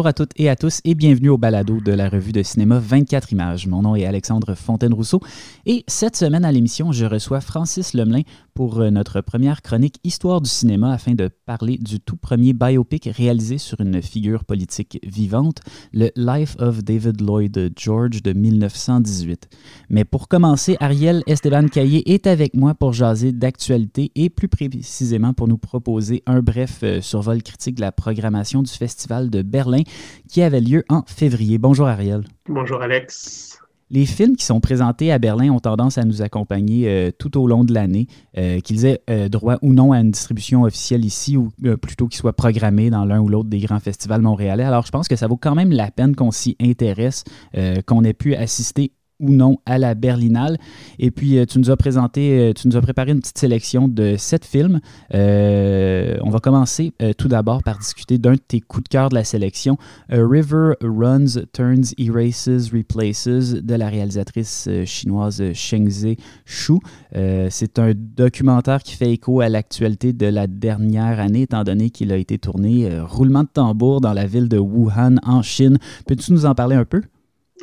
Bonjour à toutes et à tous et bienvenue au balado de la revue de cinéma 24 images. Mon nom est Alexandre Fontaine-Rousseau et cette semaine à l'émission, je reçois Francis Lemelin pour euh, notre première chronique Histoire du cinéma afin de parler du tout premier biopic réalisé sur une figure politique vivante, le Life of David Lloyd George de 1918. Mais pour commencer, Ariel Esteban Caillé est avec moi pour jaser d'actualité et plus précisément pour nous proposer un bref euh, survol critique de la programmation du Festival de Berlin qui avait lieu en février. Bonjour Ariel. Bonjour Alex. Les films qui sont présentés à Berlin ont tendance à nous accompagner euh, tout au long de l'année, euh, qu'ils aient euh, droit ou non à une distribution officielle ici, ou plutôt qu'ils soient programmés dans l'un ou l'autre des grands festivals montréalais. Alors je pense que ça vaut quand même la peine qu'on s'y intéresse, qu'on ait pu assister ou non à la Berlinale. Et puis, euh, tu nous as présenté, euh, tu nous as préparé une petite sélection de sept films. Euh, on va commencer tout d'abord par discuter d'un de tes coups de cœur de la sélection, River Runs, Turns, Erases, Replaces, de la réalisatrice chinoise Shengzi Shu. C'est un documentaire qui fait écho à l'actualité de la dernière année, étant donné qu'il a été tourné roulement de tambour dans la ville de Wuhan, en Chine. Peux-tu nous en parler un peu?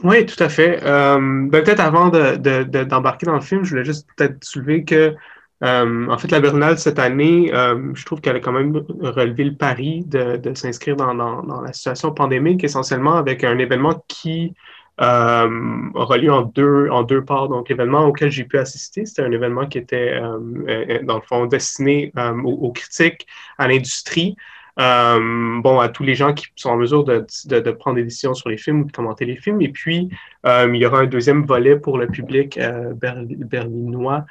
Oui, tout à fait. Euh, ben, peut-être avant d'embarquer dans le film, je voulais juste peut-être soulever que, euh, en fait, la Berlinale cette année, euh, je trouve qu'elle a quand même relevé le pari de, s'inscrire dans, la situation pandémique, essentiellement avec un événement qui aura lieu en deux, en deux parts. Donc, l'événement auquel j'ai pu assister, c'était un événement qui était, dans le fond, destiné aux, critiques, à l'industrie. Euh, bon, à tous les gens qui sont en mesure de, de, prendre des décisions sur les films ou de commenter les films. Et puis, euh, il y aura un deuxième volet pour le public euh, berlinois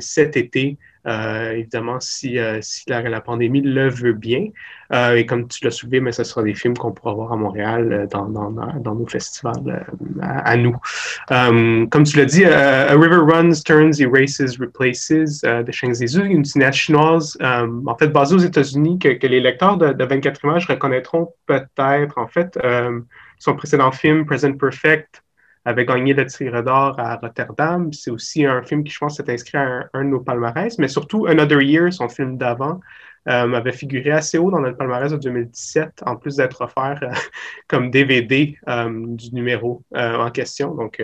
cet été évidemment, si, euh, la, pandémie le veut bien. Euh, et comme tu l'as soulevé, mais ce sera des films qu'on pourra voir à Montréal dans, nos festivals à, nous. comme tu l'as dit, A River Runs, Turns, Erases, Replaces de Sheng Zizu, une cinéaste chinoise, en fait, basée aux États-Unis, que, les lecteurs de, de 24 images reconnaîtront peut-être, en fait, son précédent film, Present Perfect, avait gagné le Tigre d'Or à Rotterdam. C'est aussi un film qui, je pense, s'est inscrit à un, de nos palmarès, mais surtout Another Year, son film d'avant, euh, avait figuré assez haut dans notre palmarès de 2017, en plus d'être offert euh, comme DVD euh, du numéro en question. Donc,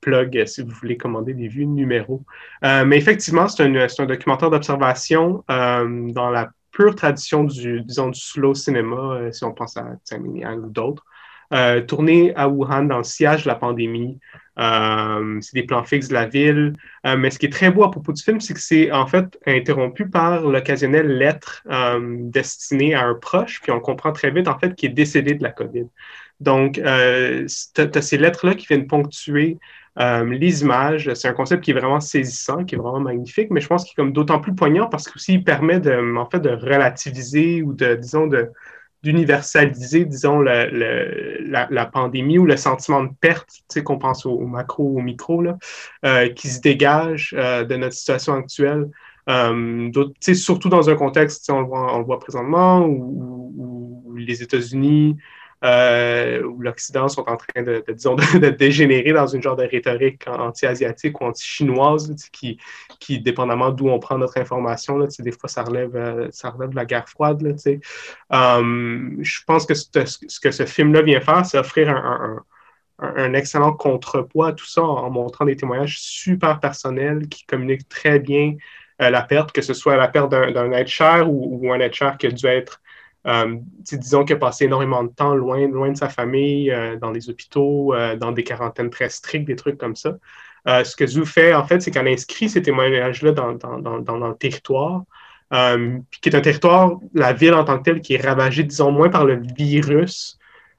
plug si vous voulez commander des vues numéro. mais effectivement, c'est un, documentaire d'observation dans la pure tradition du, disons, du slow cinéma, si on pense à Tsai ou d'autres. Euh, à Wuhan dans le sillage de la pandémie. Euh, c'est des plans fixes de la ville. Euh, mais ce qui est très beau à propos du film, c'est que c'est en fait interrompu par l'occasionnelle lettre destinée à un proche, puis on comprend très vite en fait qu'il est décédé de la COVID. Donc, tu as, ces lettres-là qui viennent ponctuer les images. C'est un concept qui est vraiment saisissant, qui est vraiment magnifique, mais je pense qu'il est comme d'autant plus poignant parce qu'il permet de, en fait, de relativiser ou de, disons, de, d'universaliser, disons, la, pandémie ou le sentiment de perte, tu sais, qu'on pense au, macro, au micro, là, euh, qui se dégage euh, de notre situation actuelle. Euh, surtout dans un contexte, on le, voit, on le voit présentement, où les États-Unis euh, où l'Occident sont en train de, disons, de, dégénérer dans une genre de rhétorique anti-asiatique ou anti-chinoise, qui, qui, dépendamment d'où on prend notre information, là, des fois, ça relève, euh, ça relève de la guerre froide. Là, um, je pense que ce, que ce film-là vient faire, c'est offrir un, un, excellent contrepoids à tout ça en, montrant des témoignages super personnels qui communiquent très bien euh, la perte, que ce soit la perte d'un être cher ou, un être cher qui a dû être euh, disons qu'il a passé énormément de temps loin, loin de sa famille, euh, dans les hôpitaux, euh, dans des quarantaines très strictes, des trucs comme ça. ce que Zou fait, en fait, c'est qu'elle inscrit ces témoignages-là dans, dans, dans, dans, le territoire, qui est un territoire, la ville en tant que telle, qui est ravagée, disons, moins par le virus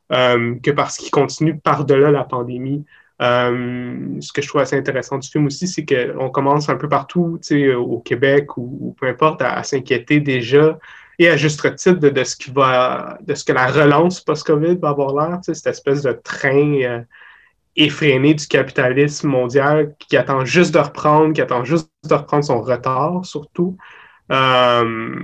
que parce qu'il continue par-delà la pandémie. ce que je trouve assez intéressant du film aussi, c'est qu'on commence un peu partout, au Québec ou, peu importe, à s'inquiéter déjà et à juste titre de, ce qui va, de ce que la relance post-COVID va avoir l'air, cette espèce de train euh, effréné du capitalisme mondial qui attend juste de reprendre, qui attend juste de reprendre son retard surtout. Euh,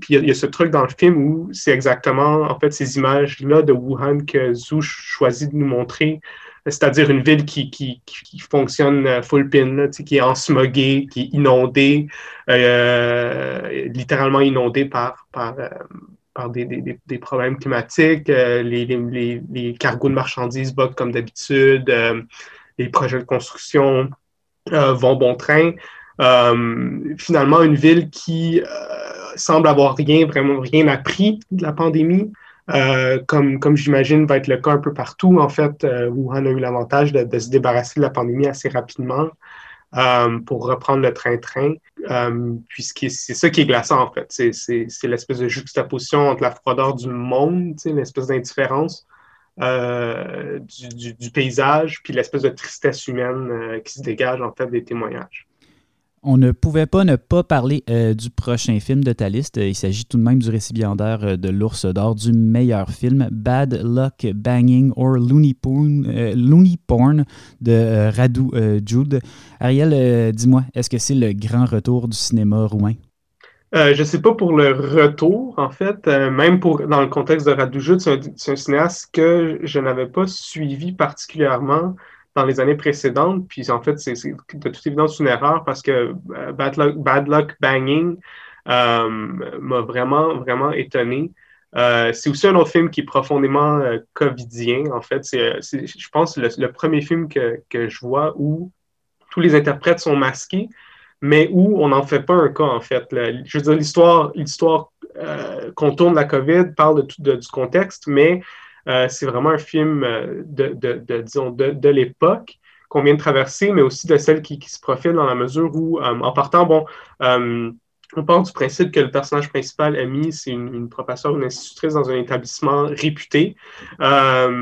puis il y, a ce truc dans le film où c'est exactement en fait ces images-là de Wuhan que Zhu choisit de nous montrer c'est-à-dire une ville qui, qui, qui fonctionne euh, full pin, qui est ensmoguée, qui est inondée, euh, littéralement inondée par, par, euh, par des, des, problèmes climatiques, les, les, les, cargos de marchandises bug comme d'habitude, les projets de construction vont bon train. finalement, une ville qui semble avoir rien, vraiment rien appris de la pandémie. Euh, comme, comme j'imagine va être le cas un peu partout, en fait, euh, Wuhan a eu l'avantage de, se débarrasser de la pandémie assez rapidement euh, pour reprendre le train-train, puisque c'est ça qui est glaçant, en fait. C'est l'espèce de juxtaposition entre la froideur du monde, l'espèce d'indifférence du, du, paysage, puis l'espèce de tristesse humaine qui se dégage, en fait, des témoignages. On ne pouvait pas ne pas parler euh, du prochain film de ta liste. Il s'agit tout de même du récipiendaire euh, de l'Ours d'Or du meilleur film, Bad Luck Banging or Looney Porn, euh, Porn de Radu Jude. Ariel, dis-moi, est-ce que c'est le grand retour du cinéma roumain? je ne sais pas pour le retour, en fait. même pour dans le contexte de Radu Jude, c'est un, cinéaste que je n'avais pas suivi particulièrement dans les années précédentes. Puis en fait, c'est de toute évidence une erreur parce que euh, Bad Luck, Banging euh, m'a vraiment, vraiment étonné. Euh, c'est aussi un autre film qui est profondément covidien, en fait. C'est, je pense, le, le premier film que, que, je vois où tous les interprètes sont masqués, mais où on n'en fait pas un cas, en fait. je veux dire, l'histoire, l'histoire qu'on tourne la COVID parle de, du contexte, mais euh, c'est vraiment un film euh, de, de, disons, de, l'époque qu'on vient de traverser, mais aussi de celle qui, se profile dans la mesure où, euh, en partant, bon, on part du principe que le personnage principal, Amy, c'est une, professeure, une institutrice dans un établissement réputé. elle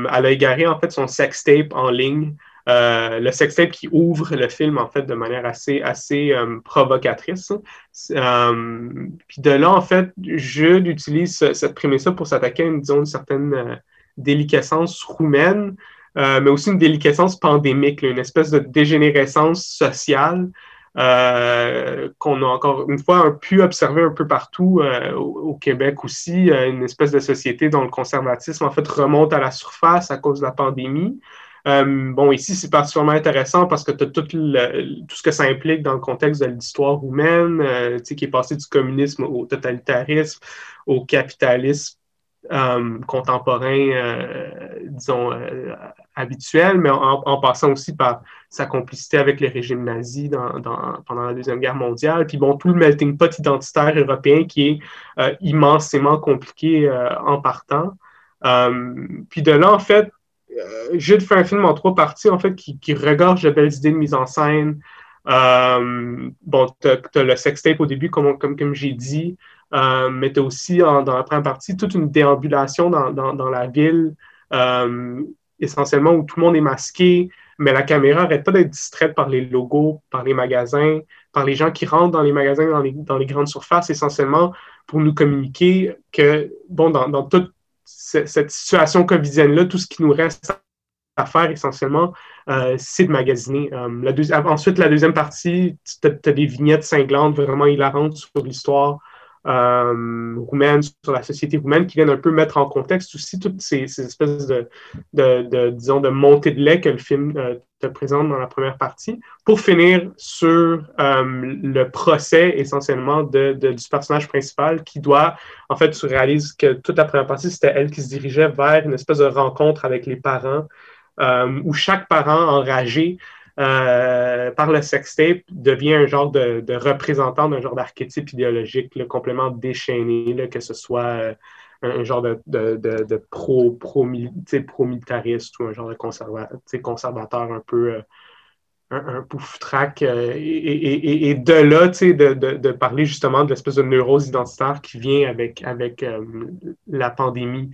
a égaré, en fait, son sextape en ligne. le sextape qui ouvre le film, en fait, de manière assez, assez provocatrice. puis de là, en fait, je utilise cette prémisse-là pour s'attaquer à une, disons, une certaine déliquescence roumaine, euh, mais aussi une déliquescence pandémique, une espèce de dégénérescence sociale euh, qu'on a encore une fois pu observer un peu partout euh, au, Québec aussi, une espèce de société dont le conservatisme en fait remonte à la surface à cause de la pandémie. bon, ici, c'est particulièrement intéressant parce que tu as tout, ce que ça implique dans le contexte de l'histoire roumaine, qui est passé du communisme au totalitarisme, au capitalisme contemporain, euh, disons, euh, habituel, mais en, passant aussi par sa complicité avec les régimes nazis pendant la Deuxième Guerre mondiale. Puis bon, tout le melting pot identitaire européen qui est immensément compliqué en partant. puis de là, en fait, j'ai fait un film en trois parties, en fait, qui, qui regorge de belles idées de mise en scène. bon, tu as, le sextape au début, comme, comme, comme j'ai dit. Euh, mais tu as aussi, dans la première partie, toute une déambulation dans, dans, la ville, euh, essentiellement où tout le monde est masqué, mais la caméra n'arrête pas d'être distraite par les logos, par les magasins, par les gens qui rentrent dans les magasins, dans les, grandes surfaces, essentiellement pour nous communiquer que, bon, dans, toute cette situation covidienne-là, tout ce qui nous reste à faire essentiellement, euh, c'est de magasiner. ensuite, la deuxième partie, tu as, des vignettes cinglantes vraiment hilarantes sur l'histoire euh, roumaine, sur la société roumaine, qui viennent un peu mettre en contexte aussi toutes ces, espèces de, de, disons, de montée de lait que le film euh, te présente dans la première partie, pour finir sur euh, le procès essentiellement de, du personnage principal qui doit, en fait, tu réalises que toute la première partie, c'était elle qui se dirigeait vers une espèce de rencontre avec les parents, où chaque parent enragé euh, par le sextape, devient un genre de, représentant d'un genre d'archétype idéologique le complètement déchaîné, que ce soit euh, un, genre de, pro, pro, militariste ou un genre de conservateur un peu. Euh, un, un track et, de là, de, parler justement de l'espèce de neurose identitaire qui vient avec, la pandémie.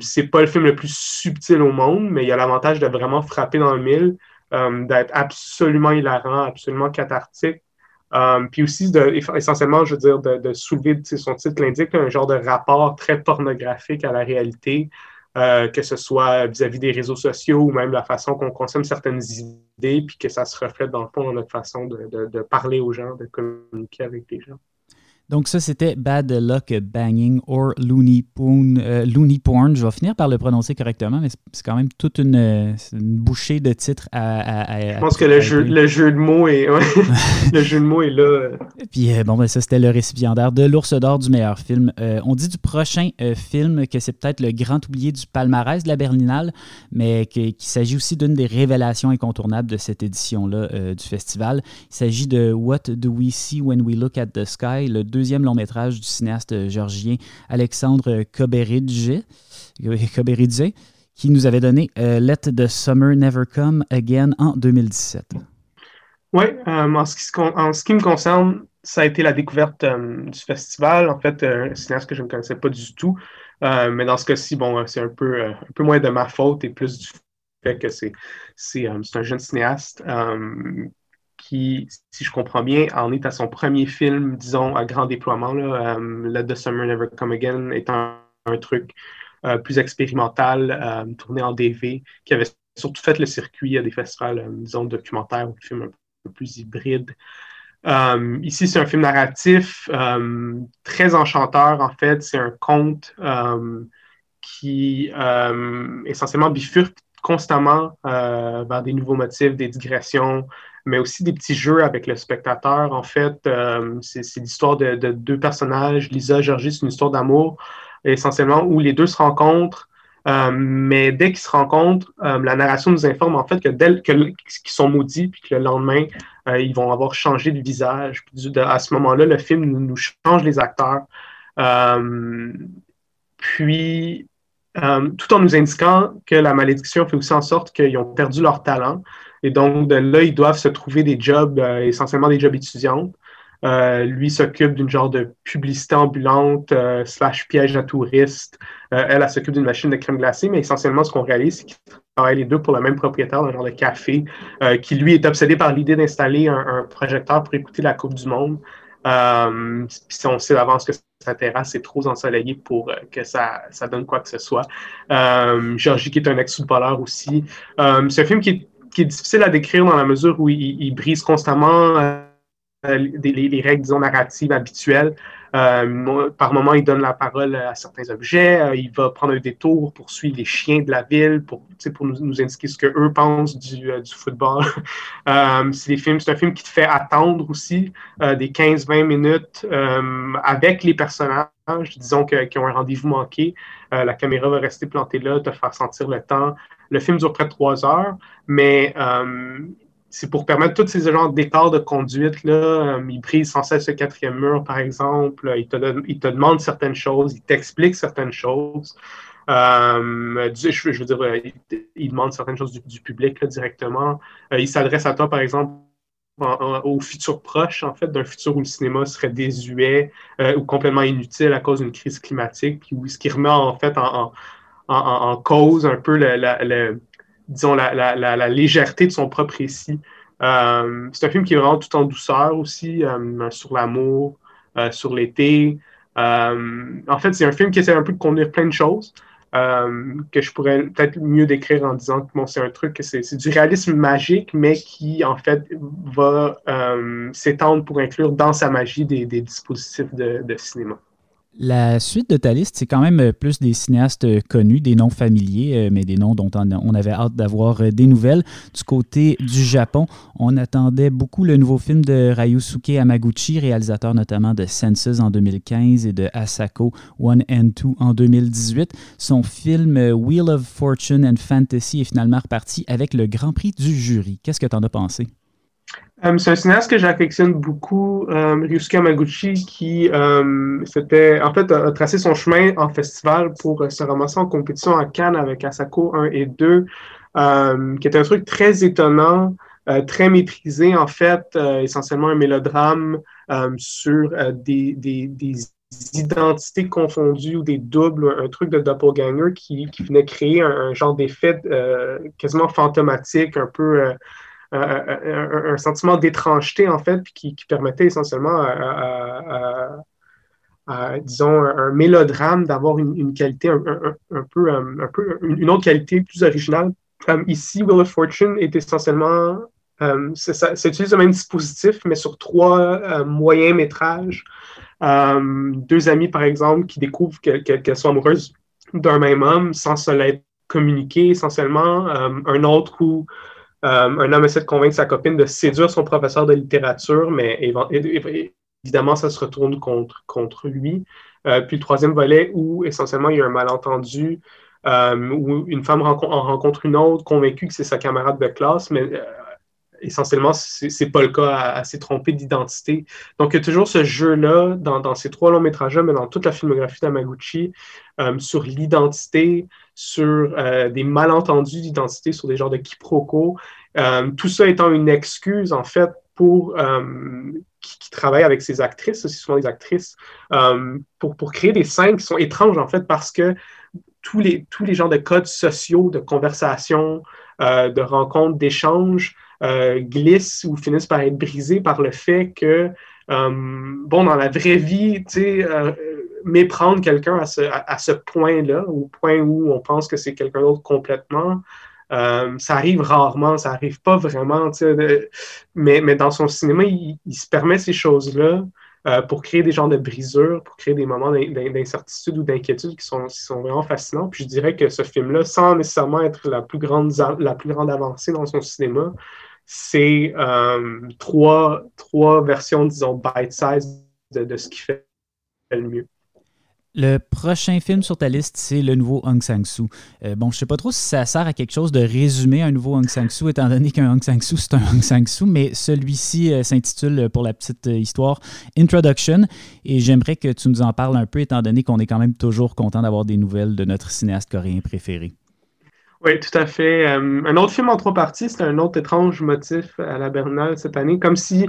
c'est pas le film le plus subtil au monde, mais il y a l'avantage de vraiment frapper dans le mille. Euh, d'être absolument hilarant, absolument cathartique. Euh, puis aussi, de, essentiellement, je veux dire, de, soulever, son titre l'indique, un genre de rapport très pornographique à la réalité, euh, que ce soit vis-à-vis des réseaux sociaux ou même la façon qu'on consomme certaines idées, puis que ça se reflète dans le fond dans notre façon de, parler aux gens, de communiquer avec les gens. Donc ça, c'était Bad Luck Banging or Looney Porn. Euh, Looney Porn. Je vais finir par le prononcer correctement, mais c'est quand même toute une, euh, bouchée de titres à... Je pense que le jeu, le jeu, de mots est, le jeu de mots est là. Et puis bon, ben, ça, c'était le récipiendaire de l'ours d'or du meilleur film. on dit du prochain film que c'est peut-être le grand oublié du palmarès de la Berlinale, mais qu'il s'agit aussi d'une des révélations incontournables de cette édition-là du festival. Il s'agit de What Do We See When We Look at the Sky, le deuxième long métrage du cinéaste georgien Alexandre Koberidze, qui nous avait donné euh, Let the Summer Never Come Again en 2017. Oui, euh, en, ce qui, me concerne, ça a été la découverte euh, du festival. En fait, un cinéaste que je ne connaissais pas du tout. mais dans ce cas-ci, bon, c'est un peu, un peu moins de ma faute et plus du fait que c'est un jeune cinéaste qui, si je comprends bien, en est à son premier film, disons, à grand déploiement. Euh, Let the Summer Never Come Again étant un, truc euh, plus expérimental, euh, tourné en DV, qui avait surtout fait le circuit à des festivals, disons, documentaires ou films un peu plus hybrides. ici, c'est un film narratif très enchanteur, en fait. C'est un conte qui essentiellement bifurque constamment vers des nouveaux motifs, des digressions, mais aussi des petits jeux avec le spectateur. En fait, euh, c'est l'histoire de, deux personnages, Lisa, Georgie, c'est une histoire d'amour, essentiellement, où les deux se rencontrent. Euh, mais dès qu'ils se rencontrent, euh, la narration nous informe en fait que dès qu'ils sont maudits, puis que le lendemain, ils vont avoir changé de visage. à ce moment-là, le film nous, change les acteurs. puis, tout en nous indiquant que la malédiction fait aussi en sorte qu'ils ont perdu leur talent. Et donc, de là, ils doivent se trouver des jobs, euh, essentiellement des jobs étudiants. Euh, lui s'occupe d'une genre de publicité ambulante euh, slash piège à touristes. elle, elle, s'occupe d'une machine de crème glacée, mais essentiellement, ce qu'on réalise, c'est qu'ils travaillent les deux pour le même propriétaire d'un genre de café, qui lui est obsédé par l'idée d'installer un, projecteur pour écouter la Coupe du Monde. puis on sait d'avance que sa terrasse est trop ensoleillée pour que ça, ça donne quoi que ce soit. Georgie, qui est un ex-footballeur aussi. un film qui est qui est difficile à décrire dans la mesure où il, brise constamment euh, les, règles, disons, narratives habituelles. Euh, par moment, il donne la parole à certains objets. Euh, il va prendre un détour pour suivre les chiens de la ville, pour, nous, indiquer ce qu'eux pensent du, football. c'est, un film qui te fait attendre aussi des 15-20 minutes avec les personnages, disons, qui ont un rendez-vous manqué. la caméra va rester plantée là, te faire sentir le temps. Le film dure près de trois heures, mais euh, c'est pour permettre tous ces genres d'écarts de conduite. Là, euh, il brise sans cesse le quatrième mur, par exemple. Il te, il te demande certaines choses, il t'explique certaines choses. Euh, je, veux dire, il, demande certaines choses du, public directement. il s'adresse à toi, par exemple, au futur proche, en fait, d'un futur où le cinéma serait désuet ou complètement inutile à cause d'une crise climatique, puis où, ce qui remet en fait en, cause un peu le, disons, la, légèreté de son propre récit. Euh, c'est un film qui est vraiment tout en douceur aussi, euh, sur l'amour, euh, sur l'été. en fait, c'est un film qui essaie un peu de conduire plein de choses. que je pourrais peut-être mieux décrire en disant que bon, c'est un truc que c'est du réalisme magique, mais qui en fait va s'étendre pour inclure dans sa magie des, dispositifs de cinéma. La suite de ta liste, c'est quand même euh, plus des cinéastes euh, connus, des noms familiers, euh, mais des noms dont on avait hâte d'avoir des nouvelles. Du côté du Japon, on attendait beaucoup le nouveau film de Ryusuke Hamaguchi, réalisateur notamment de Senses en 2015 et de Asako One and Two en 2018. Son film Wheel of Fortune and Fantasy est finalement reparti avec le Grand Prix du jury. Qu'est-ce que tu en as pensé? Euh, c'est un cinéaste que j'affectionne beaucoup, euh, Ryusuke Hamaguchi, qui euh, en fait, a, tracé son chemin en festival pour se ramasser en compétition à Cannes avec Asako 1 et 2, qui est un truc très étonnant, très maîtrisé, en fait, essentiellement un mélodrame sur des, identités confondues ou des doubles, un truc de doppelganger qui, qui venait créer un genre d'effet quasiment fantomatique, un peu un, sentiment d'étrangeté, en fait, qui, permettait essentiellement à, disons, un, mélodrame d'avoir une, qualité un, peu, un peu, une autre qualité plus originale. ici, Wheel of Fortune est essentiellement, euh, ça, utilise le même dispositif, mais sur trois euh, moyens métrages. deux amies, par exemple, qui découvrent qu'elles sont amoureuses d'un même homme sans se l'être communiqué essentiellement. un autre où un homme essaie de convaincre sa copine de séduire son professeur de littérature, mais évidemment, ça se retourne contre, contre lui. Euh, puis le troisième volet où essentiellement il y a un malentendu, euh, où une femme en rencontre une autre convaincue que c'est sa camarade de classe, mais euh, essentiellement, ce n'est pas le cas, elle, s'est trompée d'identité. Donc, il y a toujours ce jeu-là dans, ces trois longs métrages-là, mais dans toute la filmographie d'Amaguchi, sur l'identité, sur des malentendus d'identité, sur des genres de quiproquos. tout ça étant une excuse, en fait, pour qui, travaille avec ses actrices, ce sont des actrices, euh, pour, pour créer des scènes qui sont étranges, en fait, parce que tous les, tous les genres de codes sociaux, de conversation, euh, de rencontres, d'échanges euh, glissent ou finissent par être brisés par le fait que, bon, dans la vraie vie, tu sais, méprendre quelqu'un à ce, à ce point-là, au point où on pense que c'est quelqu'un d'autre complètement, euh, ça arrive rarement, ça arrive pas vraiment, mais, mais dans son cinéma, il, se permet ces choses-là euh, pour créer des genres de brisures, pour créer des moments d'incertitude ou d'inquiétude qui sont, sont vraiment fascinants. Puis je dirais que ce film-là, sans nécessairement être la plus grande, la plus grande avancée dans son cinéma, c'est euh, trois, trois versions, disons, bite-size de, de ce qui fait le mieux. Le prochain film sur ta liste, c'est le nouveau Hong Sang-soo. Euh, bon, je sais pas trop si ça sert à quelque chose de résumer un nouveau Hong Sang-soo, étant donné qu'un Hong Sang-soo, c'est un Hong Sang-soo, mais celui-ci euh, s'intitule, euh, pour la petite histoire, Introduction. Et j'aimerais que tu nous en parles un peu, étant donné qu'on est quand même toujours content d'avoir des nouvelles de notre cinéaste coréen préféré. Oui, tout à fait. un autre film en trois parties, c'est un autre étrange motif à la Bernal cette année, comme si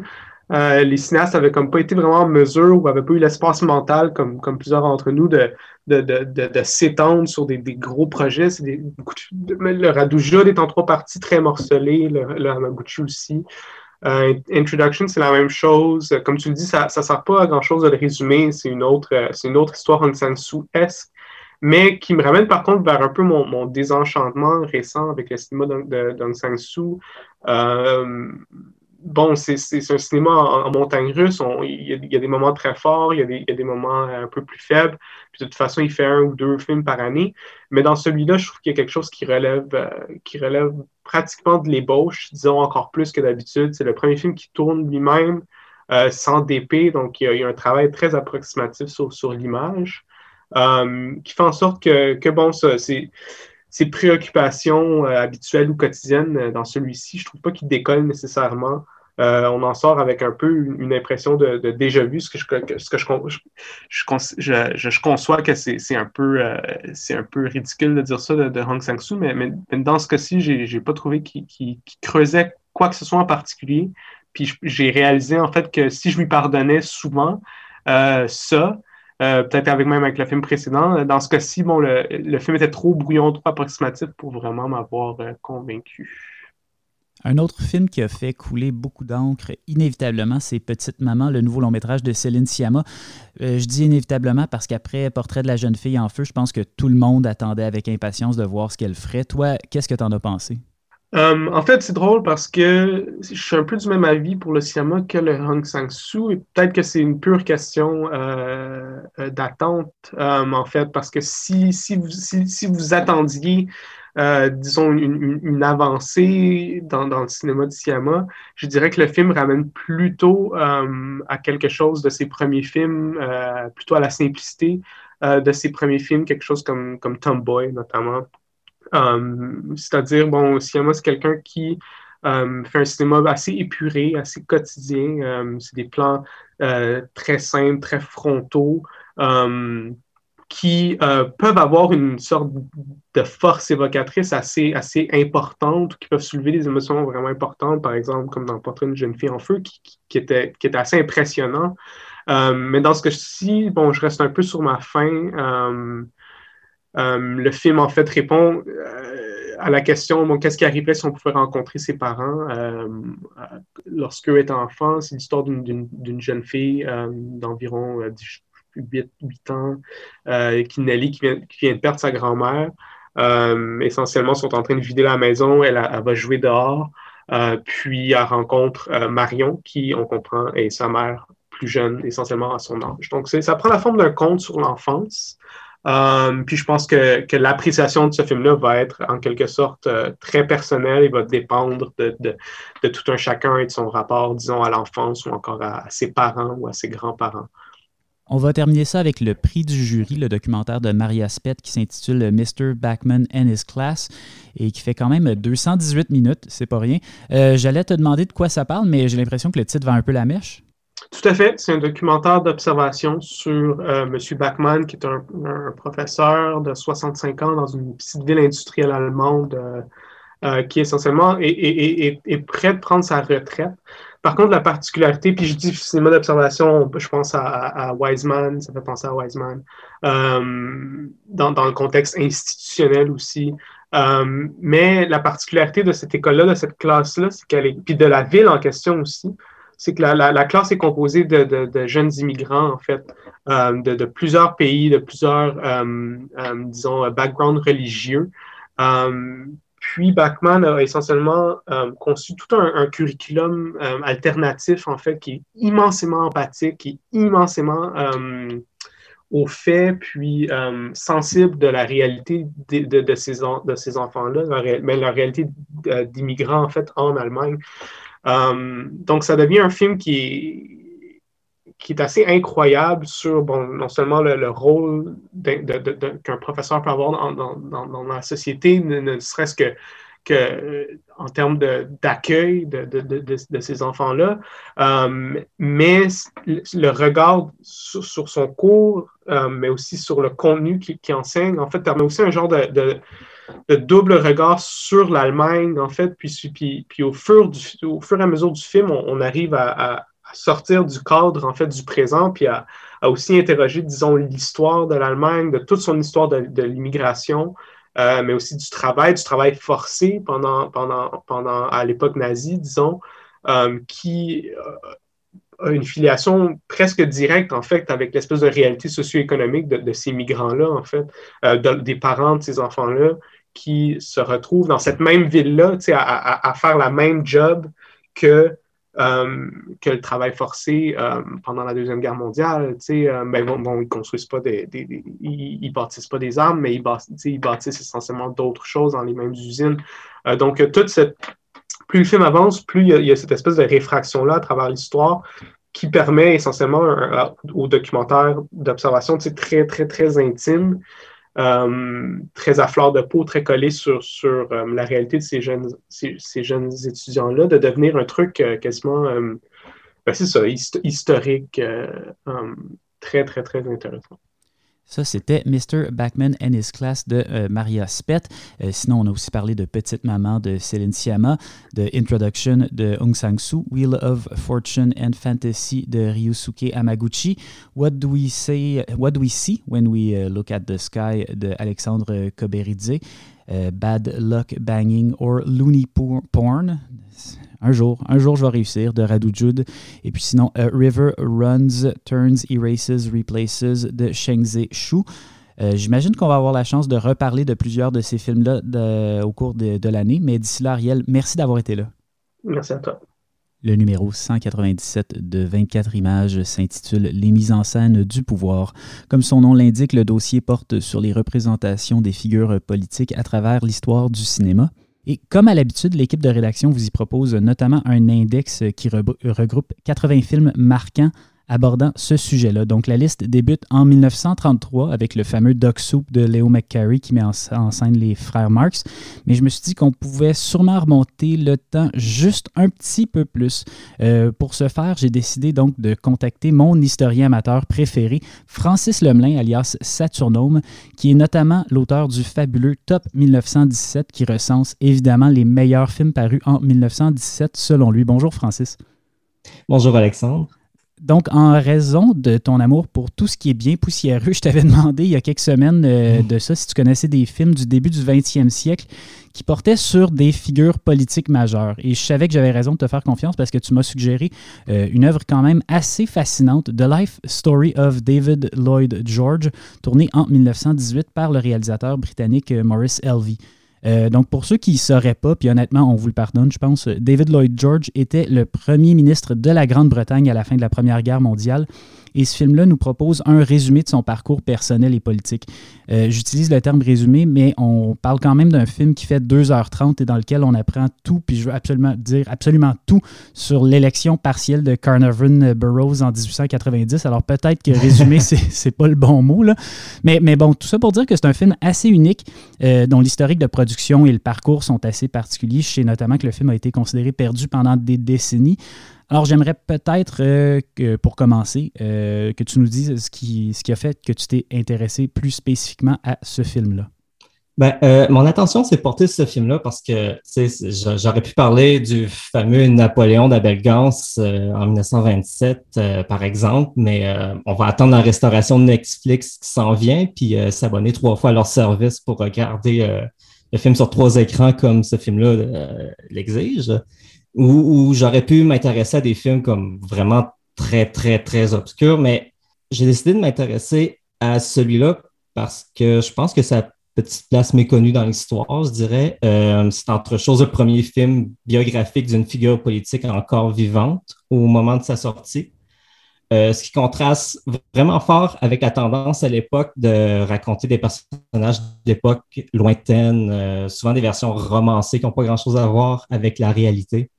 euh, les cinéastes avaient comme pas été vraiment en mesure ou avaient pas eu l'espace mental, comme, comme plusieurs d'entre nous, de, de, de, s'étendre sur des, gros projets. Le Radouja est en trois parties très morcelées, le, le Hamaguchi aussi. Euh, Introduction, c'est la même chose. Comme tu le dis, ça ne sert pas à grand-chose de le résumer. C'est une autre, c'est une autre histoire Hong Sang-soo-esque, mais qui me ramène par contre vers un peu mon, désenchantement récent avec le cinéma d'Hong Sang-soo. Euh, bon, c'est un cinéma en, montagne russe. Il y, a des moments très forts, il y, a des moments un peu plus faibles. Puis de toute façon, il fait un ou deux films par année. Mais dans celui-là, je trouve qu'il y a quelque chose qui relève, euh, qui relève pratiquement de l'ébauche, disons encore plus que d'habitude. C'est le premier film qui tourne lui-même euh, sans DP, donc il y, a, un travail très approximatif sur, l'image, euh, qui fait en sorte que, que bon, ça, c'est ses préoccupations habituelles ou quotidiennes dans celui-ci, je trouve pas qu'il décolle nécessairement. Euh, on en sort avec un peu une, impression de, déjà vu, ce que je, que je, je, conçois que c'est un, peu, euh, un peu ridicule de dire ça de, Hong Sang-soo, mais, mais, dans ce cas-ci, j'ai pas trouvé qu'il creusait quoi que ce soit en particulier. Puis j'ai réalisé en fait que si je lui pardonnais souvent euh, ça, peut-être avec même avec le film précédent. Dans ce cas-ci, bon, le, le, film était trop brouillon, trop approximatif pour vraiment m'avoir convaincu. Un autre film qui a fait couler beaucoup d'encre, inévitablement, c'est Petite Maman, le nouveau long métrage de Céline Sciamma. Euh, je dis inévitablement parce qu'après Portrait de la jeune fille en feu, je pense que tout le monde attendait avec impatience de voir ce qu'elle ferait. Toi, qu'est-ce que tu en as pensé? Euh, en fait, c'est drôle parce que je suis un peu du même avis pour le cinéma que le Hong Sang-soo et peut-être que c'est une pure question euh, d'attente, en fait, parce que si, si, vous, attendiez euh, disons, une, avancée dans, le cinéma de Siama. Je dirais que le film ramène plutôt euh, à quelque chose de ses premiers films, euh, plutôt à la simplicité de ses premiers films, quelque chose comme, comme Tomboy notamment. C'est-à-dire, bon, Siama, c'est quelqu'un qui fait un cinéma assez épuré, assez quotidien. c'est des plans très simples, très frontaux qui euh, peuvent avoir une sorte de force évocatrice assez, assez importante, qui peuvent soulever des émotions vraiment importantes, par exemple, comme dans Portrait d'une jeune fille en feu, qui, qui, était, qui était assez impressionnant. Euh, mais dans ce cas-ci, bon, je reste un peu sur ma fin. Euh, le film, en fait, répond à la question bon, qu'est-ce qui arriverait si on pouvait rencontrer ses parents lorsqu'eux étaient enfants? C'est l'histoire d'une jeune fille d'environ 8, 8 ans, euh, qui, qui vient, de perdre sa grand-mère. Euh, essentiellement, sont en train de vider la maison. Elle, va jouer dehors. Euh, puis elle rencontre Marion, qui, on comprend, est sa mère plus jeune, essentiellement à son âge. Donc, ça prend la forme d'un conte sur l'enfance. Euh, puis je pense que, l'appréciation de ce film-là va être en quelque sorte euh, très personnelle et va dépendre de, tout un chacun et de son rapport, disons, à l'enfance ou encore à, ses parents ou à ses grands-parents. On va terminer ça avec le prix du jury, le documentaire de Maria Spett qui s'intitule Mr. Backman and His Class et qui fait quand même 218 minutes, c'est pas rien. Euh, J'allais te demander de quoi ça parle, mais j'ai l'impression que le titre va un peu la mèche. Tout à fait. C'est un documentaire d'observation sur euh, M. Bachmann, qui est un, professeur de 65 ans dans une petite ville industrielle allemande euh, euh, qui essentiellement est, prêt de prendre sa retraite. Par contre, la particularité, puis je dis cinéma d'observation, je pense à, Wiseman, ça fait penser à Wiseman, dans, dans, le contexte institutionnel aussi. mais la particularité de cette école-là, de cette classe-là, c'est qu'elle est, puis de la ville en question aussi, c'est que la, classe est composée de, jeunes immigrants, en fait, euh, de, plusieurs pays, de plusieurs, euh, euh, disons, backgrounds religieux. puis Bachman a essentiellement conçu tout un, curriculum alternatif, en fait, qui est immensément empathique, qui est immensément au fait, puis sensible de la réalité de, ces, enfants-là, mais la réalité d'immigrants, en fait, en Allemagne. Euh, donc, ça devient un film qui est, assez incroyable sur bon, non seulement le, rôle qu'un professeur peut avoir dans, la société, ne, serait-ce que, que en termes d'accueil de, ces enfants-là, euh, mais le regard sur, son cours, euh, mais aussi sur le contenu qu'il qui enseigne, en fait, permet aussi un genre de, de double regard sur l'Allemagne, en fait, puis, puis, puis au, fur au fur et à mesure du film, on, arrive à, sortir du cadre, en fait, du présent, puis à, aussi interroger, disons, l'histoire de l'Allemagne, de toute son histoire de, l'immigration, euh, mais aussi du travail, du travail forcé pendant, pendant, pendant à l'époque nazie, disons, euh, qui euh, a une filiation presque directe, en fait, avec l'espèce de réalité socio-économique de, ces migrants-là, en fait, des parents de ces enfants-là, qui se retrouvent dans cette même ville-là, à, à, faire la même job que, euh, que le travail forcé euh, pendant la Deuxième Guerre mondiale. Euh, ben, bon, ils construisent pas des, ils, bâtissent pas des armes, mais ils bâtissent, ils bâtissent essentiellement d'autres choses dans les mêmes usines. donc, toute cette, plus le film avance, plus il y a, cette espèce de réfraction-là à travers l'histoire qui permet essentiellement au documentaire d'observation très, très, très intime euh, très à fleur de peau, très collé sur, sur euh, la réalité de ces jeunes, ces, jeunes étudiants-là, de devenir un truc euh, quasiment, ben, c'est ça, historique, très, très, très intéressant. Ça, c'était Mr. Backman and His Class de euh, Maria Spett. Euh, sinon, on a aussi parlé de Petite Maman de Céline Sciamma, de Introduction de Aung San Suu, Wheel of Fortune and Fantasy de Ryusuke Amaguchi, What Do We, say, What do we See When We uh, Look at the Sky de Alexandre Koberidze, Bad Luck Banging or Looney Porn? Un jour, un jour je vais réussir de Radu Jude. Et puis sinon, River Runs, Turns, Erases, Replaces de Shengze Shu. Euh, j'imagine qu'on va avoir la chance de reparler de plusieurs de ces films-là au cours de, de l'année. Mais d'ici là, Ariel, merci d'avoir été là. Merci à toi. Le numéro 197 de 24 images s'intitule Les mises en scène du pouvoir. Comme son nom l'indique, le dossier porte sur les représentations des figures politiques à travers l'histoire du cinéma. Et comme à l'habitude, l'équipe de rédaction vous y propose notamment un index qui regroupe 80 films marquants abordant ce sujet-là. Donc la liste débute en 1933 avec le fameux Dog Soup de Leo McCarey qui met en, scène les frères Marx. Mais je me suis dit qu'on pouvait sûrement remonter le temps juste un petit peu plus. Euh, pour ce faire, j'ai décidé donc de contacter mon historien amateur préféré, Francis Lemelin, alias Saturnome, qui est notamment l'auteur du fabuleux Top 1917 qui recense évidemment les meilleurs films parus en 1917 selon lui. Bonjour Francis. Bonjour Alexandre. Donc, en raison de ton amour pour tout ce qui est bien poussiéreux, je t'avais demandé il y a quelques semaines euh, mm. de ça si tu connaissais des films du début du 20e siècle qui portaient sur des figures politiques majeures. Et je savais que j'avais raison de te faire confiance parce que tu m'as suggéré euh, une œuvre quand même assez fascinante, The Life Story of David Lloyd George, tournée en 1918 par le réalisateur britannique euh, Maurice Elvey. Euh, donc, pour ceux qui ne sauraient pas, puis honnêtement, on vous le pardonne, je pense, David Lloyd George était le premier ministre de la Grande-Bretagne à la fin de la Première Guerre mondiale. Et ce film-là nous propose un résumé de son parcours personnel et politique. Euh, j'utilise le terme résumé, mais on parle quand même d'un film qui fait 2h30 et dans lequel on apprend tout, puis je veux absolument dire absolument tout sur l'élection partielle de Carnarvon Burroughs en 1890. Alors peut-être que résumé, c'est pas le bon mot, là. Mais, mais bon, tout ça pour dire que c'est un film assez unique, euh, dont l'historique de production et le parcours sont assez particuliers. Je sais notamment que le film a été considéré perdu pendant des décennies. Alors, j'aimerais peut-être, euh, pour commencer, euh, que tu nous dises ce qui, a fait que tu t'es intéressé plus spécifiquement à ce film-là. Ben, euh, mon attention s'est portée sur ce film-là parce que j'aurais pu parler du fameux Napoléon d'Abel Gans en 1927, par exemple, mais on va attendre la restauration de Netflix qui s'en vient, puis s'abonner trois fois à leur service pour regarder le film sur trois écrans comme ce film-là l'exige où, j'aurais pu m'intéresser à des films comme vraiment très, très, très obscurs, mais j'ai décidé de m'intéresser à celui-là parce que je pense que sa petite place méconnue dans l'histoire, je dirais. Euh, c'est entre chose le premier film biographique d'une figure politique encore vivante au moment de sa sortie. Euh, ce qui contraste vraiment fort avec la tendance à l'époque de raconter des personnages d'époque lointaines, euh, souvent des versions romancées qui n'ont pas grand-chose à voir avec la réalité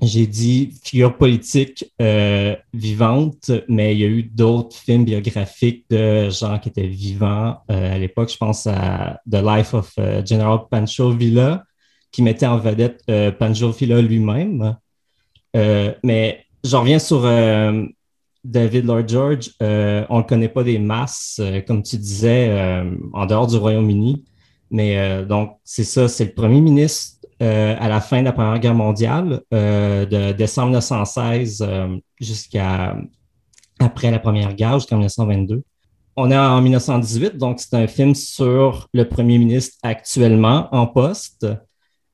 j'ai dit figure politique euh, vivante, mais il y a eu d'autres films biographiques de gens qui étaient vivants. Euh, à l'époque, je pense à The Life of euh, General Pancho Villa, qui mettait en vedette Pancho Villa lui-même. mais je reviens sur David Lloyd George. on ne connaît pas des masses, comme tu disais, en dehors du Royaume-Uni. Mais donc, c'est ça, c'est le premier ministre euh, à la fin de la Première Guerre mondiale, euh, de décembre 1916 euh, jusqu'à après la Première Guerre, jusqu'en 1922. On est en 1918, donc c'est un film sur le premier ministre actuellement en poste.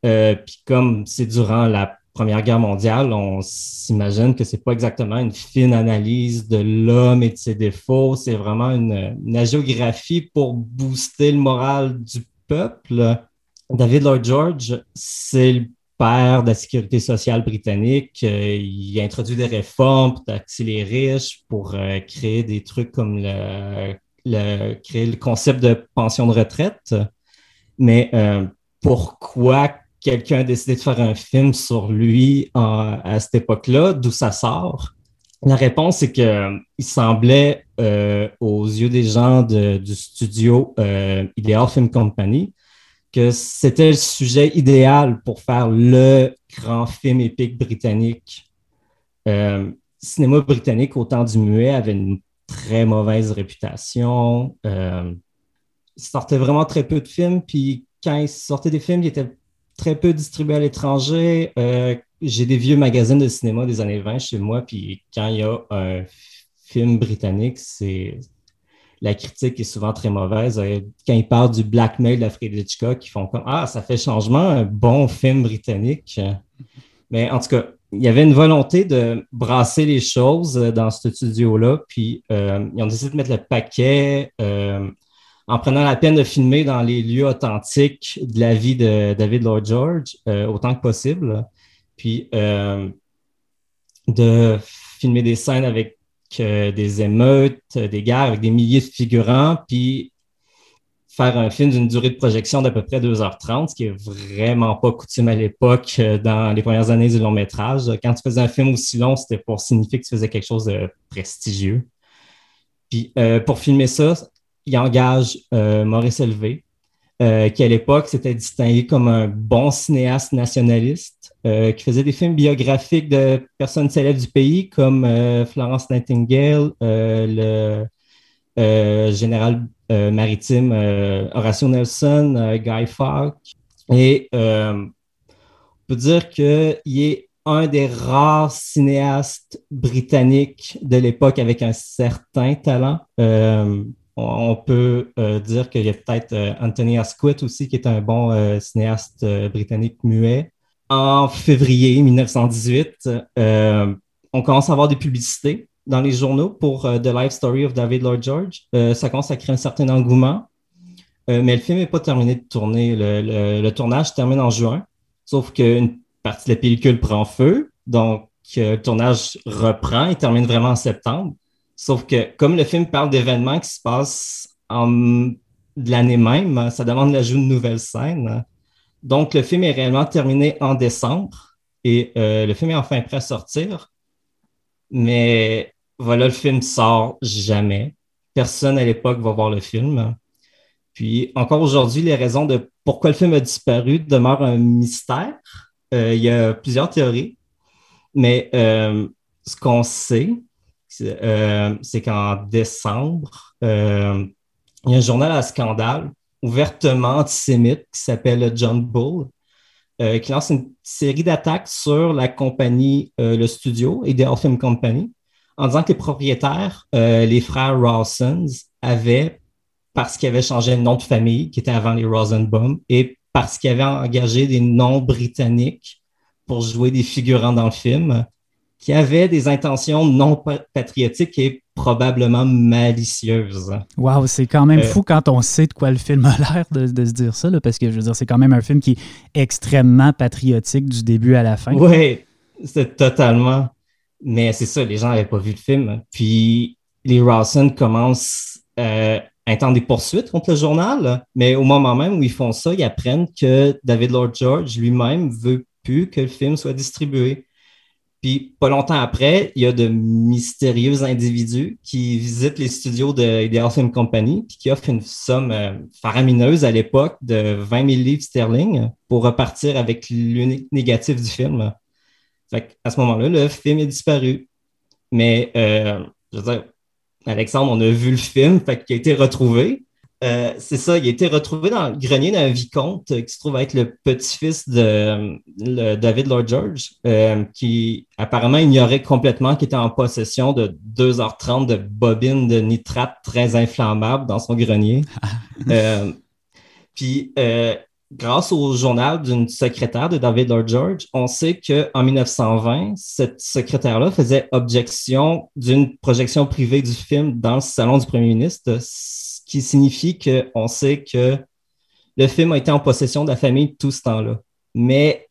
Puis comme c'est durant la Première Guerre mondiale, on s'imagine que c'est pas exactement une fine analyse de l'homme et de ses défauts, c'est vraiment une, une agiographie pour booster le moral du peuple. David Lloyd George, c'est le père de la sécurité sociale britannique. Euh, il a introduit des réformes pour taxer les riches, pour euh, créer des trucs comme le, créer le concept de pension de retraite. Mais euh, pourquoi quelqu'un a décidé de faire un film sur lui à cette époque-là, d'où ça sort? La réponse, c'est qu'il semblait, aux yeux des gens du studio Ideal Film Company, que c'était le sujet idéal pour faire le grand film épique britannique. Euh, cinéma britannique, au temps du muet, avait une très mauvaise réputation. Euh, il sortait vraiment très peu de films, puis quand il sortait des films, il était très peu distribué à l'étranger. Euh, j'ai des vieux magazines de cinéma des années 20 chez moi, puis quand il y a un film britannique, c'est la critique est souvent très mauvaise. Euh, quand ils parlent du blackmail d'Alfred Hitchcock, ils font comme Ah, ça fait changement, un bon film britannique. Mais en tout cas, il y avait une volonté de brasser les choses euh, dans ce studio-là. Puis euh, ils ont décidé de mettre le paquet en prenant la peine de filmer dans les lieux authentiques de la vie de David Lloyd George autant que possible. Puis de filmer des scènes avec des émeutes, des guerres avec des milliers de figurants, puis faire un film d'une durée de projection d'à peu près 2h30, ce qui est vraiment pas coutume à l'époque euh, dans les premières années du long métrage. Quand tu faisais un film aussi long, c'était pour signifier que tu faisais quelque chose de prestigieux. Puis euh, pour filmer ça, il engage euh, Maurice euh, qui à l'époque s'était distingué comme un bon cinéaste nationaliste, euh, qui faisait des films biographiques de personnes célèbres du pays comme euh, Florence Nightingale, le général maritime Horatio Nelson, Guy Fawkes. Et on peut dire qu'il est un des rares cinéastes britanniques de l'époque avec un certain talent on peut euh, dire qu'il y a peut-être euh, Anthony Asquith aussi, qui est un bon euh, cinéaste britannique muet. En février 1918, on commence à avoir des publicités dans les journaux pour The Life Story of David Lloyd George. ça commence à créer un certain engouement. mais le film n'est pas terminé de tourner. Le, tournage termine en juin, sauf qu'une partie de la pellicule prend feu, donc le tournage reprend et termine vraiment en septembre. Sauf que comme le film parle d'événements qui se passent en, de l'année même, ça demande l'ajout de nouvelles scènes. Donc, le film est réellement terminé en décembre et euh, le film est enfin prêt à sortir. Mais voilà, le film sort jamais. Personne à l'époque va voir le film. Puis encore aujourd'hui, les raisons de pourquoi le film a disparu demeurent un mystère. Euh, il y a plusieurs théories, mais euh, ce qu'on sait, c'est qu'en décembre, il y a un journal à scandale ouvertement antisémite qui s'appelle John Bull, euh, qui lance une série d'attaques sur la compagnie, euh, le studio, Ideal Film Company, en disant que les propriétaires, euh, les frères Rawsons, avaient, parce qu'ils avaient changé de nom de famille, qui était avant les Rosenbaum, et parce qu'ils avaient engagé des noms britanniques pour jouer des figurants dans le film, qui avaient des intentions non patriotiques et probablement malicieuses. Wow, c'est quand même euh, fou quand on sait de quoi le film a l'air de, se dire ça, parce que je veux dire, c'est quand même un film qui est extrêmement patriotique du début à la fin. Oui, c'est totalement. Mais c'est ça, les gens n'avaient pas vu le film. Puis les Rawson commencent euh, à intenter des poursuites contre le journal, mais au moment même où ils font ça, ils apprennent que David Lord George lui-même veut plus que le film soit distribué. Puis pas longtemps après, il y a de mystérieux individus qui visitent les studios de Ideal Film Company puis qui offrent une somme euh, faramineuse à l'époque de 20 000 livres sterling pour repartir avec l'unique négatif du film. Fait à ce moment-là, le film est disparu. Mais euh, je veux dire, Alexandre, on a vu le film, fait qu'il a été retrouvé. Euh, c'est ça, il a été retrouvé dans le grenier d'un vicomte qui se trouve être le petit-fils de David Lord George, euh, qui apparemment ignorait complètement qu'il était en possession de 2h30 de bobines de nitrate très inflammables dans son grenier. Euh, puis, grâce au journal d'une secrétaire de David Lord George, on sait qu'en 1920, cette secrétaire-là faisait objection d'une projection privée du film dans le salon du premier ministre qui signifie qu'on sait que le film a été en possession de la famille tout ce temps-là. Mais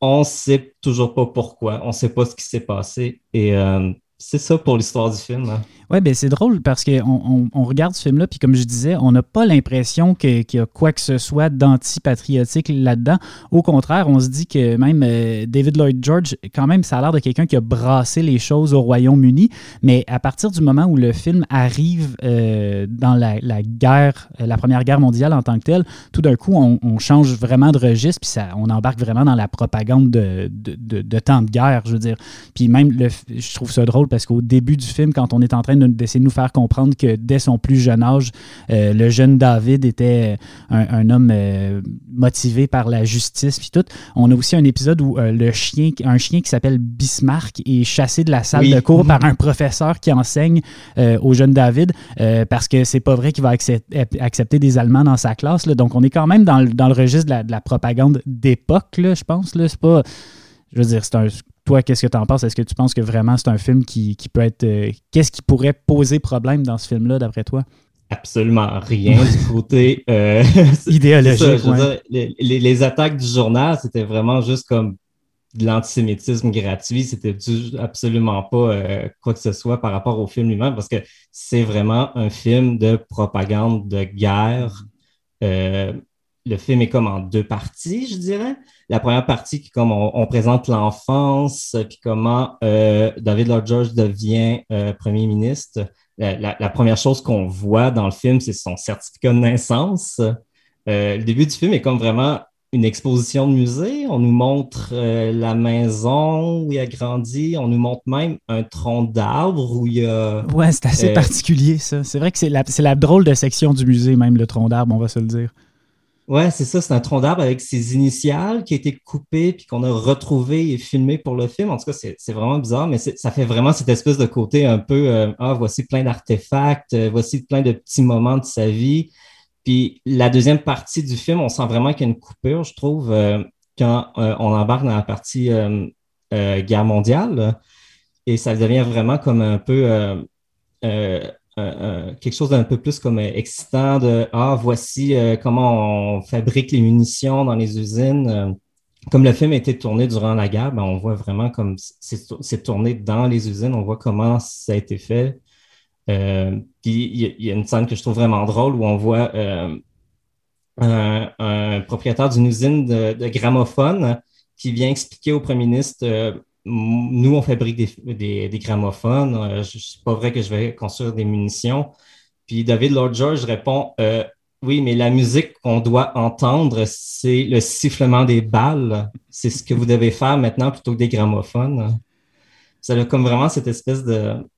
on ne sait toujours pas pourquoi, on ne sait pas ce qui s'est passé. Et euh, c'est ça pour l'histoire du film. Hein. Oui, ben c'est drôle parce qu'on on, regarde ce film-là, puis comme je disais, on n'a pas l'impression qu'il y a quoi que ce soit d'antipatriotique là-dedans. Au contraire, on se dit que même euh, David Lloyd George, quand même, ça a l'air de quelqu'un qui a brassé les choses au Royaume-Uni. Mais à partir du moment où le film arrive euh, dans la, guerre, euh, la Première Guerre mondiale en tant que telle, tout d'un coup, on, change vraiment de registre, puis on embarque vraiment dans la propagande de, de, de, temps de guerre, je veux dire. Puis même, le, je trouve ça drôle parce qu'au début du film, quand on est en train d'essayer de, nous faire comprendre que dès son plus jeune âge, euh, le jeune David était un, homme euh, motivé par la justice, puis tout. On a aussi un épisode où euh, le chien, un chien qui s'appelle Bismarck est chassé de la salle de cours par un professeur qui enseigne au jeune David parce que c'est pas vrai qu'il va accepter, des Allemands dans sa classe. Donc on est quand même dans, le registre de la, de la propagande d'époque, je pense. C'est pas je veux dire, c'est un, toi, qu'est-ce que tu en penses? Est-ce que tu penses que vraiment c'est un film qui, peut être. Euh, qu'est-ce qui pourrait poser problème dans ce film-là, d'après toi? Absolument rien du côté euh, idéologique. les, attaques du journal, c'était vraiment juste comme de l'antisémitisme gratuit. C'était absolument pas euh, quoi que ce soit par rapport au film lui-même, parce que c'est vraiment un film de propagande de guerre. Le film est comme en deux parties, je dirais la première partie qui comme on, présente l'enfance, puis comment euh, David Lord George devient euh, premier ministre. La, première chose qu'on voit dans le film, c'est son certificat de naissance. Euh, le début du film est comme vraiment une exposition de musée. On nous montre la maison où il a grandi. On nous montre même un tronc d'arbre où il y a. Ouais, c'est assez particulier, ça. C'est vrai que c'est la, la drôle de section du musée, même le tronc d'arbre, on va se le dire. Ouais, c'est ça, c'est un tronc d'arbre avec ses initiales qui a été coupé puis qu'on a retrouvé et filmé pour le film. En tout cas, c'est vraiment bizarre, mais ça fait vraiment cette espèce de côté un peu euh, Ah, voici plein d'artefacts, euh, voici plein de petits moments de sa vie. Puis la deuxième partie du film, on sent vraiment qu'il y a une coupure, je trouve, euh, quand on embarque dans la partie guerre mondiale. et ça devient vraiment comme un peu quelque chose d'un peu plus comme excitant de Ah, voici comment on fabrique les munitions dans les usines. Comme le film a été tourné durant la guerre, ben, on voit vraiment comme c'est tourné dans les usines, on voit comment ça a été fait. puis il y, a une scène que je trouve vraiment drôle où on voit un, propriétaire d'une usine de, de gramophones qui vient expliquer au premier ministre euh, nous, on fabrique des, gramophones. Euh, c'est pas vrai que je vais construire des munitions. Puis David Lord George répond euh, Oui, mais la musique qu'on doit entendre, c'est le sifflement des balles. C'est ce que vous devez faire maintenant plutôt que des gramophones. Ça a comme vraiment cette espèce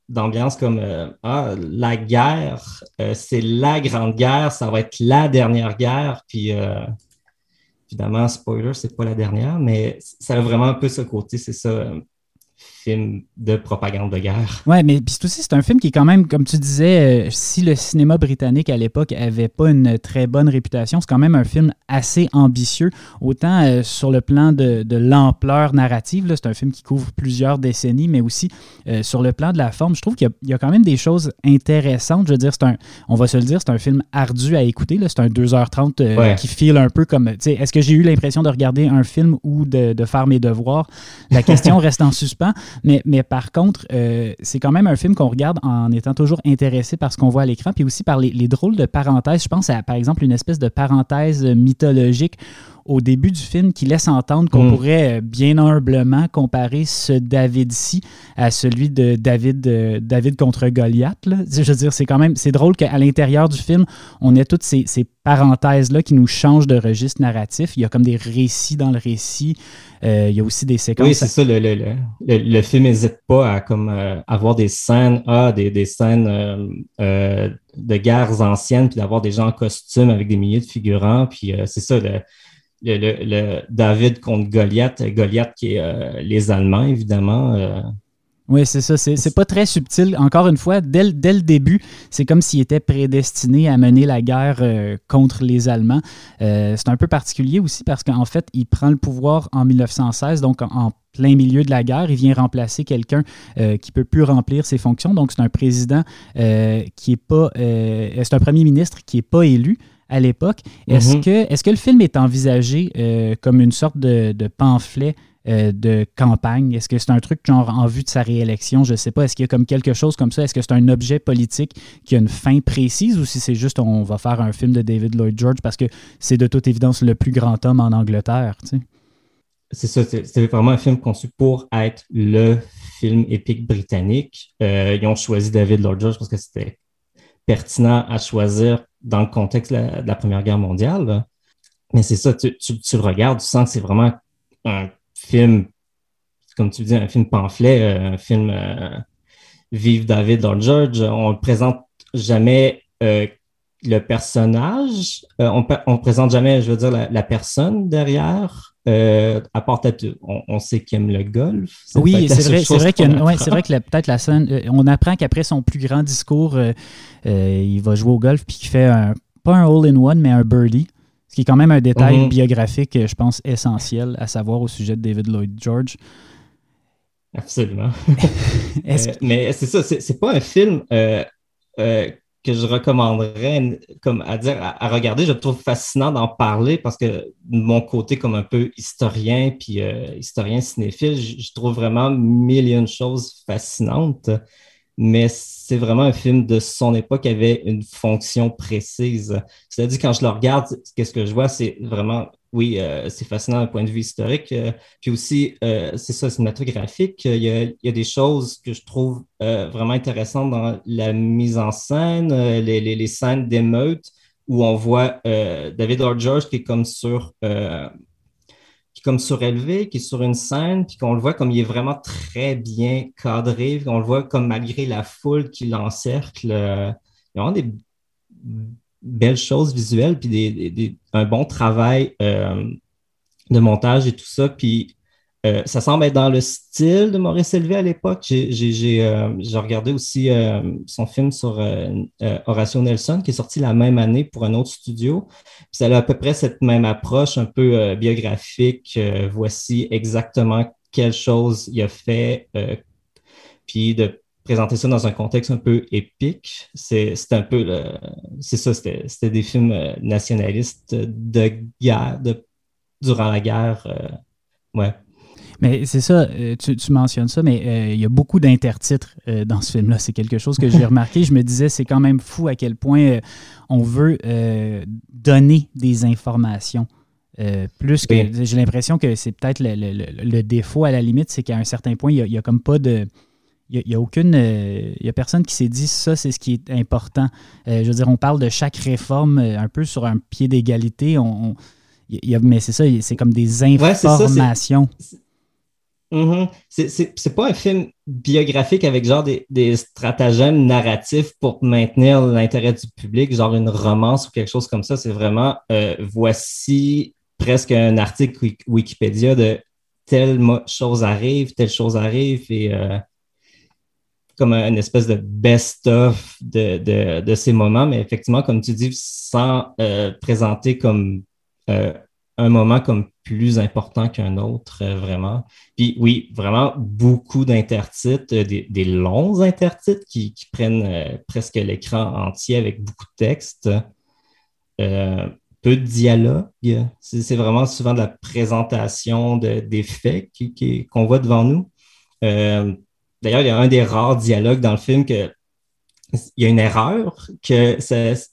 d'ambiance comme Ah, la guerre, c'est la grande guerre, ça va être la dernière guerre. Puis Évidemment, spoiler, c'est pas la dernière, mais ça a vraiment un peu ce côté, c'est ça, film de propagande de guerre. Ouais, mais puis aussi, c'est un film qui est quand même, comme tu disais, euh, si le cinéma britannique à l'époque avait pas une très bonne réputation, c'est quand même un film assez ambitieux, autant euh, sur le plan de, de l'ampleur narrative, c'est un film qui couvre plusieurs décennies, mais aussi euh, sur le plan de la forme, je trouve qu'il y, a quand même des choses intéressantes. Je veux dire, c'est un, on va se le dire, c'est un film ardu à écouter, c'est un 2h30 qui file un peu comme, tu sais, est-ce que j'ai eu l'impression de regarder un film ou de, de faire mes devoirs? La question reste en suspens. Mais, par contre, euh, c'est quand même un film qu'on regarde en étant toujours intéressé par ce qu'on voit à l'écran, puis aussi par les, drôles de parenthèses. Je pense à, par exemple, une espèce de parenthèse mythologique au début du film qui laisse entendre qu'on mm. pourrait euh, bien humblement comparer ce David-ci à celui de David, euh, David contre Goliath. Je veux dire, c'est quand même, c'est drôle qu'à l'intérieur du film, on ait toutes ces, parenthèses-là qui nous changent de registre narratif. Il y a comme des récits dans le récit. Euh, il y a aussi des séquences. Oui, c'est ça. Le, le, le, film n'hésite pas à comme, avoir des scènes, ah, des, des scènes de guerres anciennes, puis d'avoir des gens en costume avec des milliers de figurants. Puis c'est ça, le, David contre Goliath, Goliath qui est euh, les Allemands, évidemment. Euh. Oui, c'est ça. C'est pas très subtil. Encore une fois, dès, le début, c'est comme s'il était prédestiné à mener la guerre euh, contre les Allemands. c'est un peu particulier aussi parce qu'en fait, il prend le pouvoir en 1916, donc en, plein milieu de la guerre. Il vient remplacer quelqu'un qui peut plus remplir ses fonctions. Donc, c'est un président qui est pas. c'est un premier ministre qui n'est pas élu à l'époque. Est-ce mhm. que, est que le film est envisagé euh, comme une sorte de, pamphlet euh, de campagne? Est-ce que c'est un truc genre en vue de sa réélection? Je ne sais pas. Est-ce qu'il y a comme quelque chose comme ça? Est-ce que c'est un objet politique qui a une fin précise ou si c'est juste on va faire un film de David Lloyd George parce que c'est de toute évidence le plus grand homme en Angleterre? C'est ça, c'est vraiment un film conçu pour être le film épique britannique. Euh, ils ont choisi David Lloyd George parce que c'était pertinent à choisir dans le contexte de la, Première Guerre mondiale. Mais c'est ça, tu, le regardes, tu sens que c'est vraiment un film, comme tu dis, un film pamphlet, euh, un film euh, Vive David Lord George. On ne présente jamais euh, le personnage, on ne présente jamais, je veux dire, la, personne derrière. À part on, on, sait qu'il aime le golf. Oui, c'est vrai, c'est vrai, vrai que peut-être la scène, on apprend qu'après son plus grand discours, euh, il va jouer au golf puis il fait un, pas un hole-in-one, mais un birdie. Ce qui est quand même un détail mhm. biographique, je pense, essentiel à savoir au sujet de David Lloyd George. Absolument. Euh, mais c'est ça, c'est pas un film euh, que je recommanderais comme à dire à, regarder. Je trouve fascinant d'en parler parce que mon côté comme un peu historien puis historien cinéphile, je, trouve vraiment mille et une choses fascinantes mais c'est vraiment un film de son époque qui avait une fonction précise. C'est-à-dire, quand je le regarde, qu'est-ce que je vois, c'est vraiment, oui, euh, c'est fascinant d'un point de vue historique, euh, puis aussi, euh, c'est ça, cinématographique. Il y, a, des choses que je trouve vraiment intéressantes dans la mise en scène, les, scènes d'émeute, où on voit David George qui est comme sur comme surélevé, qui est sur une scène, puis qu'on le voit comme il est vraiment très bien cadré, on le voit comme malgré la foule qui l'encercle, il y a vraiment des belles choses visuelles, puis des, un bon travail euh, de montage et tout ça. Puis euh, ça semble être dans le style de Maurice Élevé à l'époque. J'ai euh, regardé aussi son film sur Horatio Nelson qui est sorti la même année pour un autre studio. ça a à peu près cette même approche un peu biographique. voici exactement quelle chose il a fait. puis de présenter ça dans un contexte un peu épique. C'est un peu c'est ça, c'était des films nationalistes de guerre, de, durant la guerre. ouais. Mais c'est ça, euh, tu, mentionnes ça, mais euh, il y a beaucoup d'intertitres euh, dans ce film-là. C'est quelque chose que j'ai remarqué. Je me disais, c'est quand même fou à quel point on veut donner des informations. plus que j'ai l'impression que c'est peut-être le, défaut à la limite, c'est qu'à un certain point, il n'y a, comme pas de. Il n'y a, aucune. Il y a personne qui s'est dit ça, c'est ce qui est important. je veux dire, on parle de chaque réforme un peu sur un pied d'égalité. On, mais c'est ça, c'est comme des informations. Mm-hmm. C'est pas un film biographique avec genre des, stratagèmes narratifs pour maintenir l'intérêt du public, genre une romance ou quelque chose comme ça. C'est vraiment euh, voici presque un article Wikipédia de telle chose arrive, telle chose arrive et euh, comme une espèce de best-of de, ces moments, mais effectivement, comme tu dis, sans euh, présenter comme un moment comme plus important qu'un autre, euh, vraiment. Puis oui, vraiment beaucoup d'intertitres, euh, des, longs intertitres qui, prennent euh, presque l'écran entier avec beaucoup de texte. peu de dialogue. C'est vraiment souvent de la présentation de, des faits qu'on voit devant nous. D'ailleurs, il y a un des rares dialogues dans le film que il y a une erreur que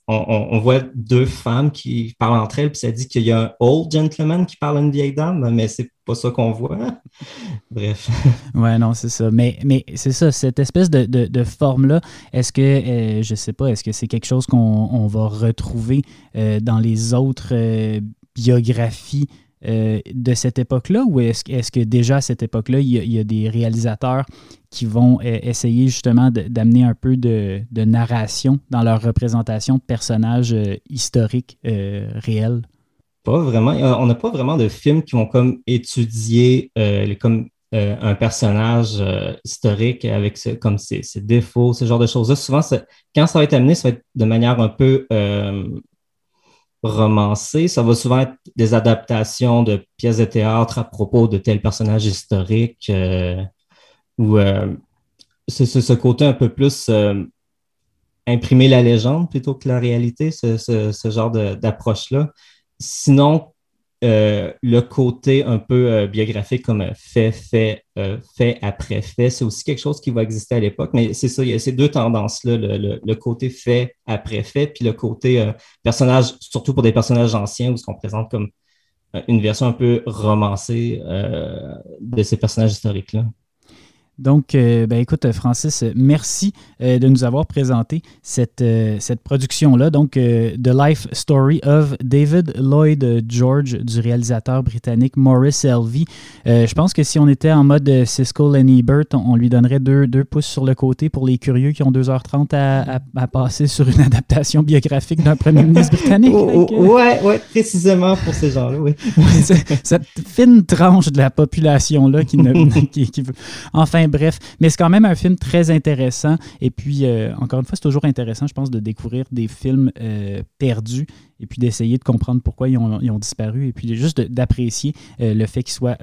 on, voit deux femmes qui parlent entre elles, puis ça dit qu'il y a un old gentleman qui parle à une vieille dame, mais c'est pas ça qu'on voit. Bref. Ouais, non, c'est ça. Mais, mais c'est ça, cette espèce de, forme-là, est-ce que, euh, je sais pas, est-ce que c'est quelque chose qu'on va retrouver euh, dans les autres euh, biographies euh, de cette époque-là ou est-ce est que déjà à cette époque-là, il, y a des réalisateurs qui vont euh, essayer justement d'amener un peu de, narration dans leur représentation de personnages euh, historiques réels? Pas vraiment. On n'a pas vraiment de films qui vont comme étudier comme un personnage historique avec comme ses, ses, défauts, ce genre de choses-là. Souvent, quand ça va être amené, ça va être de manière un peu romancé. Ça va souvent être des adaptations de pièces de théâtre à propos de tel personnage historique euh, ou euh, ce côté un peu plus euh, imprimer la légende plutôt que la réalité, ce, ce genre d'approche-là. Sinon, euh, le côté un peu euh, biographique comme fait, fait, euh, fait après fait, c'est aussi quelque chose qui va exister à l'époque, mais c'est ça, il y a ces deux tendances-là, le, côté fait après fait, puis le côté personnage, surtout pour des personnages anciens, où ce qu'on présente comme une version un peu romancée de ces personnages historiques-là. Donc, euh, ben, écoute, Francis, merci euh, de nous avoir présenté cette, euh, cette production-là. Donc, The Life Story of David Lloyd George du réalisateur britannique Maurice Elvey. je pense que si on était en mode Cisco Lenny Burt, on, lui donnerait deux, deux, pouces sur le côté pour les curieux qui ont 2h30 à, à, passer sur une adaptation biographique d'un premier ministre britannique. Oui, ouais, ouais, précisément pour ces gens-là, oui. cette fine tranche de la population-là qui, ne, qui, qui veut. Enfin, bref, mais c'est quand même un film très intéressant. Et puis, euh, encore une fois, c'est toujours intéressant, je pense, de découvrir des films euh, perdus et puis d'essayer de comprendre pourquoi ils ont, disparu et puis juste d'apprécier euh, le fait qu'ils soient,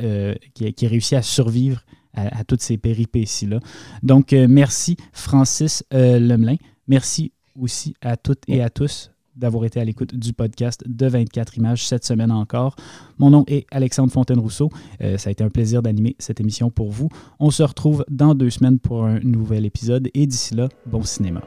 qu'ils aient réussi à survivre à, toutes ces péripéties-là. Donc, merci Francis Lemelin. Merci aussi à toutes et à tous d'avoir été à l'écoute du podcast de 24 images cette semaine encore. Mon nom est Alexandre Fontaine-Rousseau. Euh, ça a été un plaisir d'animer cette émission pour vous. On se retrouve dans deux semaines pour un nouvel épisode et d'ici là, bon cinéma.